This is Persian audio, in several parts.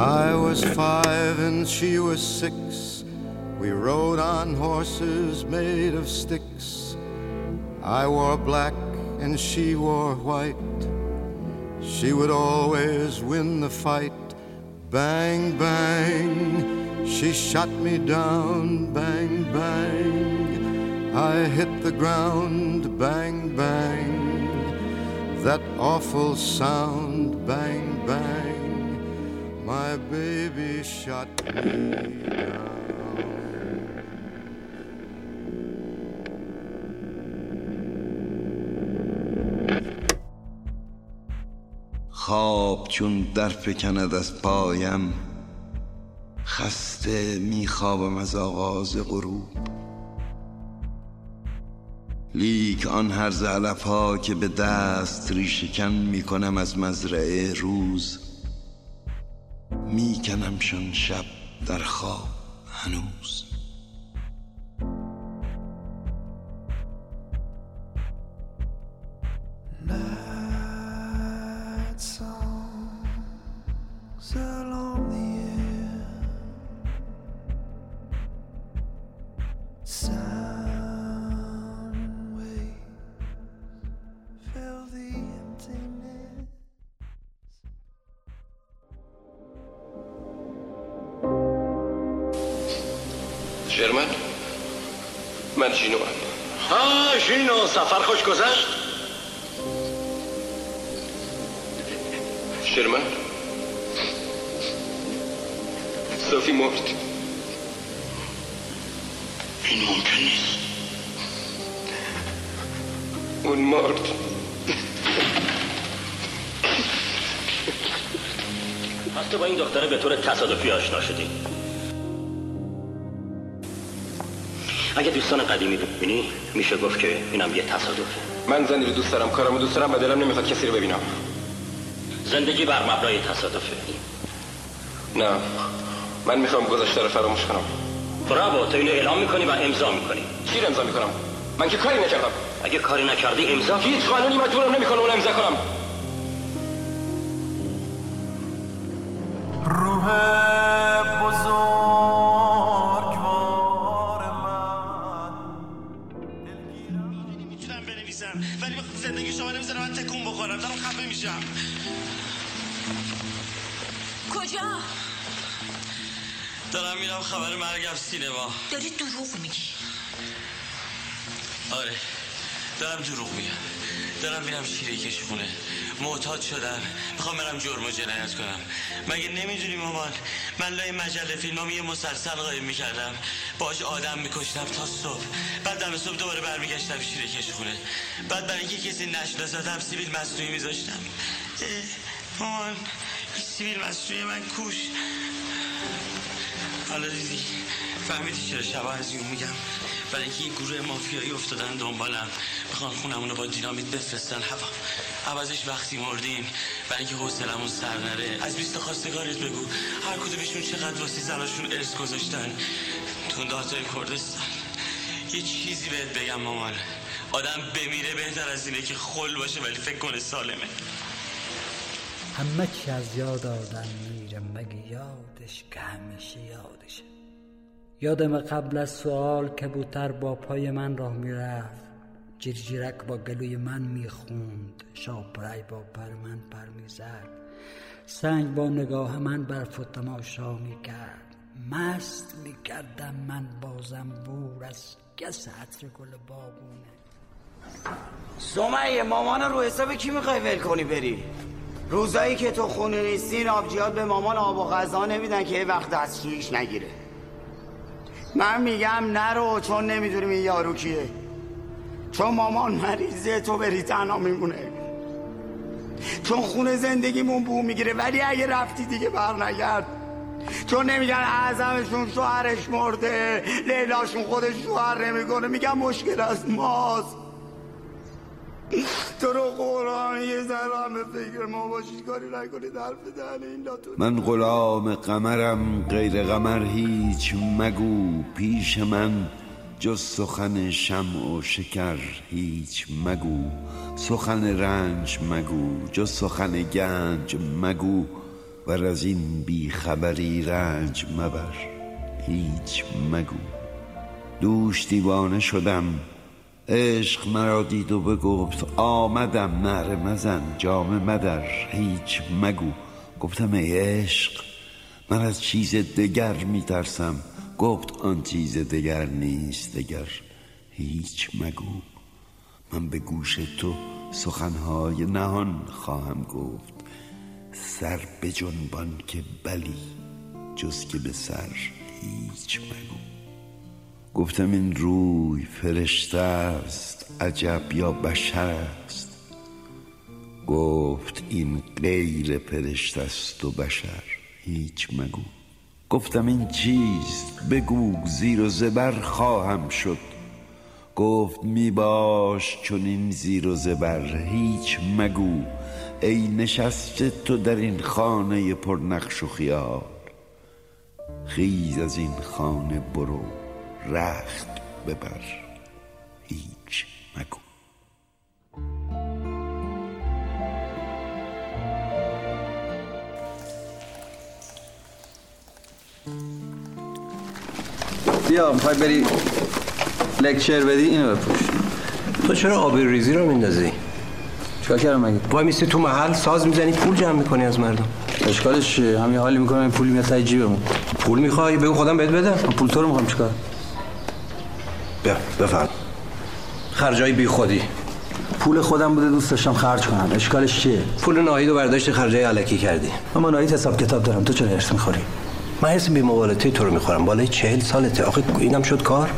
I was five and she was six. We rode on horses made of sticks. I wore black and she wore white. She would always win the fight. Bang, bang, she shot me down. Bang, bang, I hit the ground. Bang, bang, that awful sound. Bang, bang, my baby shot me. خواب چون در فکند از پایم خسته میخوابم از آغاز غروب لیک آن هر علف ها که به دست ریشکن می‌کنم از مزرعه روز میکنمشان شب در خواب هنوز. شرمن سفر خوش گذشت؟ شرمن. صافی مرد. این ممکن نیست. اون مرد. پس تو با این دختره به طور تصادفی آشنا شدی. اگه دوستان قدیمی رو ببینی میشه گفت که اینم یه تصادفه. من زنی رو دوست دارم کارمو دوست دارم و دلم نمی‌خواد کسی رو ببینم. زندگی بر مبنای تصادفه. نه من می‌خوام گذشته رو فراموش کنم. برافو تو اینو اعلام می‌کنی و امضا می‌کنی. چی رو امضا می‌کنم؟ من که کاری نکردم. اگه کاری نکردی امضا هیچ قانونی مجبورم نمی‌کنه اون امضا کنم. روح بنویسم ولی زندگی شما نمی‌ذارم من تکون بخورم. دارم خفه میشم. کجا؟ دارم میرم خبر مرگم سینما. داری دروغ میگی. آره. دارم دروغ میگم. دارم میرم شیره کشخونه. معتاد شدم. می‌خوام برم جرم و جنایت کنم. مگه نمی‌دونی مامان؟ من لای مجله فیلم یه مسلسل قایم می‌کردم. باش آدم میکشتم تا صبح. بعد دم صبح دوباره برمیگشتم شیره کشخونه. بعد برای اینکه کسی نشناستم سیبیل مصنوعی میذاشتم. مامان این سیبیل مصنوعی من کوش. حالا دیدی فهمیدی چرا شبا از میگم. اینکه یه گروه مافیایی افتادن دنبالم. می‌خوان خونمونو با دینامیت بفرستن. هوا عوضش وقتی مردیم. برای اینکه حوصلمون سر نره. از بیست خواستگارت بگو. هر کدومشون چقدر واسه زناشون ارث گذاشتن. تو داتای کردستان. یه چیزی بهت بگم مامان. آدم بمیره بهتر از اینه که خل باشه ولی فکر کنه سالمه. همه چی از یاد آدم میره. مگه یادش که همیشه یادشه. یادم قبل از سوال کبوتر با پای من راه می‌رفت. جیرجیرک با گلوی من می‌خوند. شاپرای با پر من پر می‌زد. سنگ با نگاه من برف و تماشا می‌کرد. مست می‌کردم من بازم بور از گس عطر گل بابونه سمیه مامان رو حساب کی می‌خوای ول کنی بری؟ روزایی که تو خونه نیستین آبجیات به مامان آب و غذا نمیدن که یه وقت دستشویش نگیره. من میگم نرو چون نمی‌دونیم این یارو کیه. چون مامان مریضه تو بری تنها میمونه. چون خونه زندگیمون بو می‌گیره ولی اگه رفتی دیگه بر نگرد. چون نمیگن اعظمشون شوهرش مرده لیلاشون خودش شوهر نمی‌کنه. میگن مشکل از ماست. تو قرآن یه فکر ما کاری نکنید دهن این لاتون. من غلام قمرم غیر قمر هیچ مگو. پیش من جز سخن شمع و شکر هیچ مگو. سخن رنج مگو جز سخن گنج مگو. و از این بیخبری رنج مبر هیچ مگو. دوش دیوانه شدم عشق مرا دید و بگفت آمدم نهر مزن جام مدر هیچ مگو. گفتم ای عشق من از چیز دگر میترسم. گفت آن چیز دگر نیست دگر هیچ مگو. من به گوش تو سخنهای نهان خواهم گفت. سر به جنبان که بلی جز که به سر هیچ مگو. گفتم این روی فرشته است عجب یا بشر است. گفت این غیر فرشته است و بشر هیچ مگو. گفتم این چیست؟ بگو زیر و زبر خواهم شد. گفت می باش چون این زیر و زبر هیچ مگو. ای نشسته تو در این خانه پرنقش و خیال. خیز از این خانه برو. رخت ببر. هیچ مگو. بیا می‌خوای بری لکچر بدی؟ اینو بپوش. تو چرا آب ریزی رو میندازی؟ چیکار کردم مگه؟ وای میستی تو محل ساز می‌زنی پول جمع می‌کنی از مردم. اشکالش چیه؟ همین حالی می‌کنم این پول میاد تای جیبمون. پول می‌خوای؟ بگو خودم بهت بدم. پول تو رو می‌خوام چیکار؟ بیا بفرم خرجای بی خودی. پول خودم بوده دوست داشتم خرج کنم. اشکالش چیه؟ پول ناهید و برداشت خرجای علکی کردی. من ناهید حساب کتاب دارم. تو چرا هرس می‌خوری؟ من هرس بی مبالطه تو رو می‌خورم. بالای چهل سالته. آخه اینم شد کار؟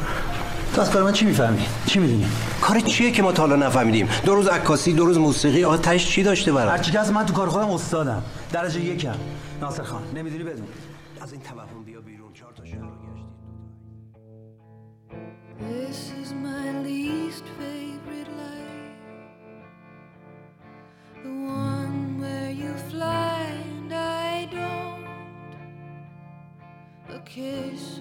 تو از کار من چی می‌فهمی؟ چی می‌دونی؟ کار چیه که ما تا حالا نفهمیدیم؟ دو روز عکاسی دو روز موسیقی. آقا تش چی داشته برام؟ هرچی که از من تو کار خودم استادم. درجه یکم. ناصر خان نمی‌دونی بدون. از این توهم This is my least favorite life. The one where you fly and I don't. A kiss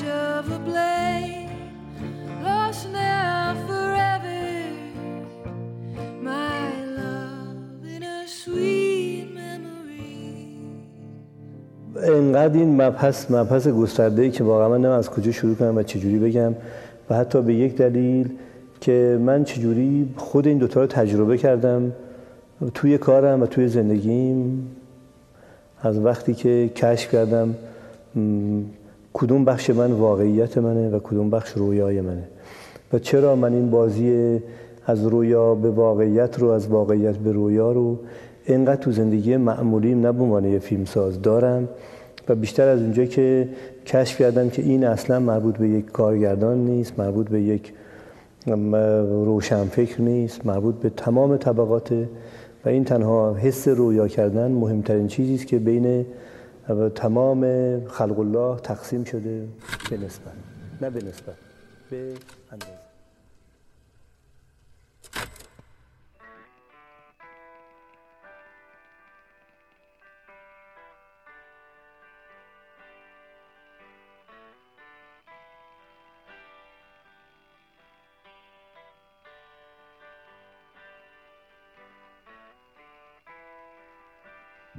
edge of a blade, lost now forever. My love in a sweet memory. انقدر این مبحث مبحث گسترده ای که واقعا من از کجا شروع کنم و چجوری بگم و حتی به یک دلیل که من چجوری خود این دوتا رو تجربه کردم توی کارم و توی زندگیم از وقتی که کشف کردم کدوم بخش من واقعیت منه و کدوم بخش رویای منه؟ و چرا من این بازی از رویا به واقعیت رو از واقعیت به رویا رو اینقدر تو زندگی معمولیم نه به عنوان یه فیلمساز دارم؟ و بیشتر از اونجا که کشف کردم که این اصلا مربوط به یک کارگردان نیست مربوط به یک م، روشنفکر نیست مربوط به تمام طبقات و این تنها حس رویا کردن مهمترین چیزی است که بین تمام خلق الله تقسیم شده به نسبت نه به نسبت به اندازه.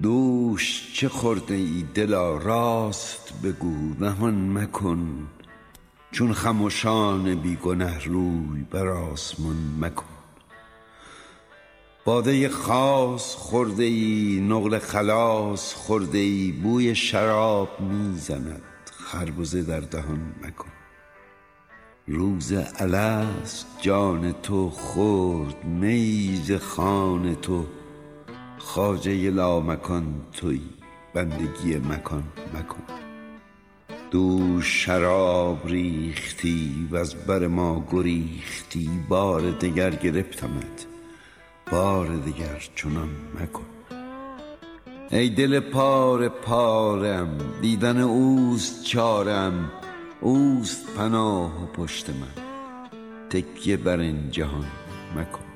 دوش چه خورده ای دلا راست بگو نهان مکن چون خموشان بیگنه روی بر آسمان مکن. باده خاص خورده ای نقل خلاص خورده ای بوی شراب می‌زند خربزه در دهان مکن. روز الست جان تو خورد میز خان تو خاجه لامکان توی بندگی مکان مکن. دو شراب ریختی و از بر ما گریختی بار دگر گرفتمت بار دگر چنان مکن. ای دل پار پارم دیدن اوست چارم اوست پناه و پشت من. تکیه بر این جهان مکن.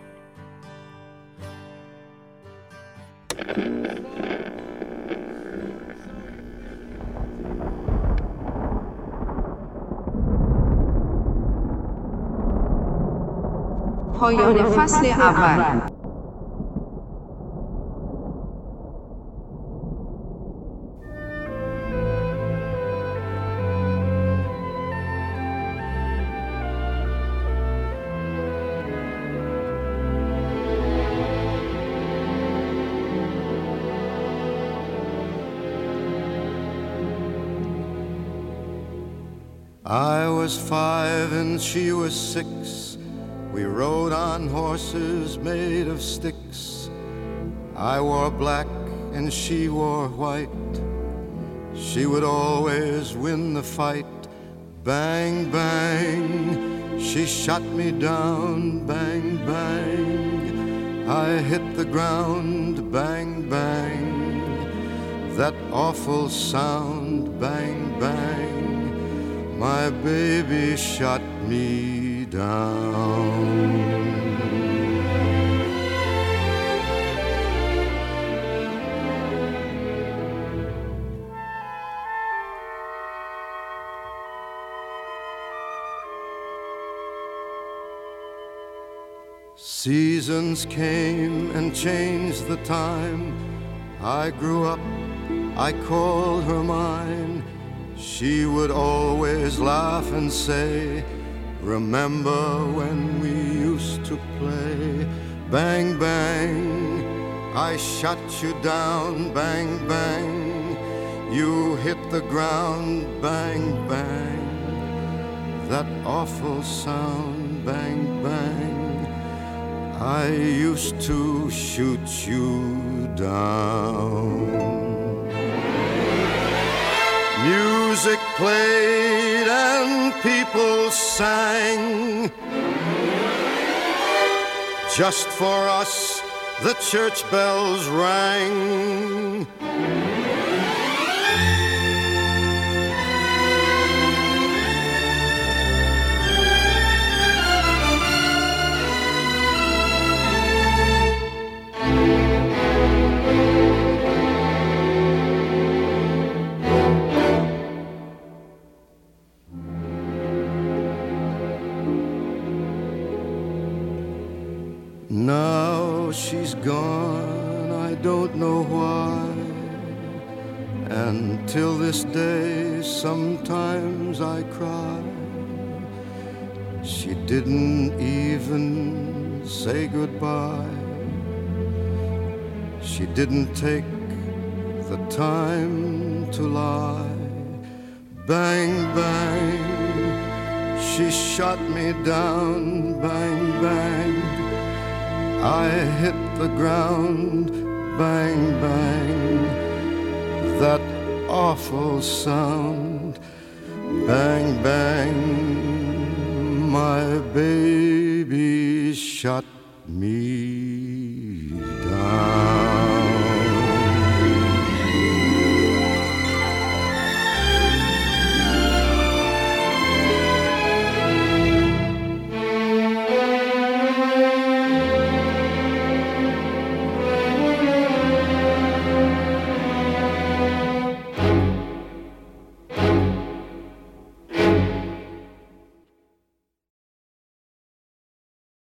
پایان فصل اول I was five and she was six. Rode on horses made of sticks. I wore black and she wore white. She would always win the fight. Bang, bang, she shot me down. Bang, bang, I hit the ground. Bang, bang, that awful sound. Bang, bang. My baby shot me down. Seasons came and changed the time. I grew up, I called her mine. She would always laugh and say, Remember when we used to play? Bang, bang, I shot you down. Bang, bang, you hit the ground. Bang, bang, that awful sound. Bang, bang, I used to shoot you down. Music played and people sang. Just for us, the church bells rang. Gone, I don't know why. And till this day, sometimes I cry. She didn't even say goodbye. She didn't take the time to lie. Bang, bang, she shot me down. Bang, bang. I hit the ground, bang, bang, that awful sound, bang, bang, my baby shot me